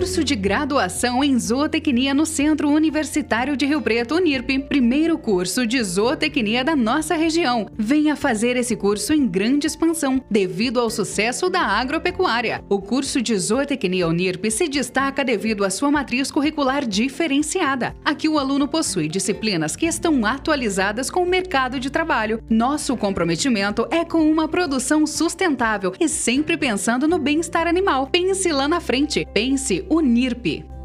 Curso de graduação em zootecnia no Centro Universitário de Rio Preto, Unirp. Primeiro curso de zootecnia da nossa região. Venha fazer esse curso em grande expansão, devido ao sucesso da agropecuária. O curso de zootecnia Unirp se destaca devido à sua matriz curricular diferenciada. Aqui o aluno possui disciplinas que estão atualizadas com o mercado de trabalho. Nosso comprometimento é com uma produção sustentável e sempre pensando no bem-estar animal. Pense lá na frente. Pense Unirp.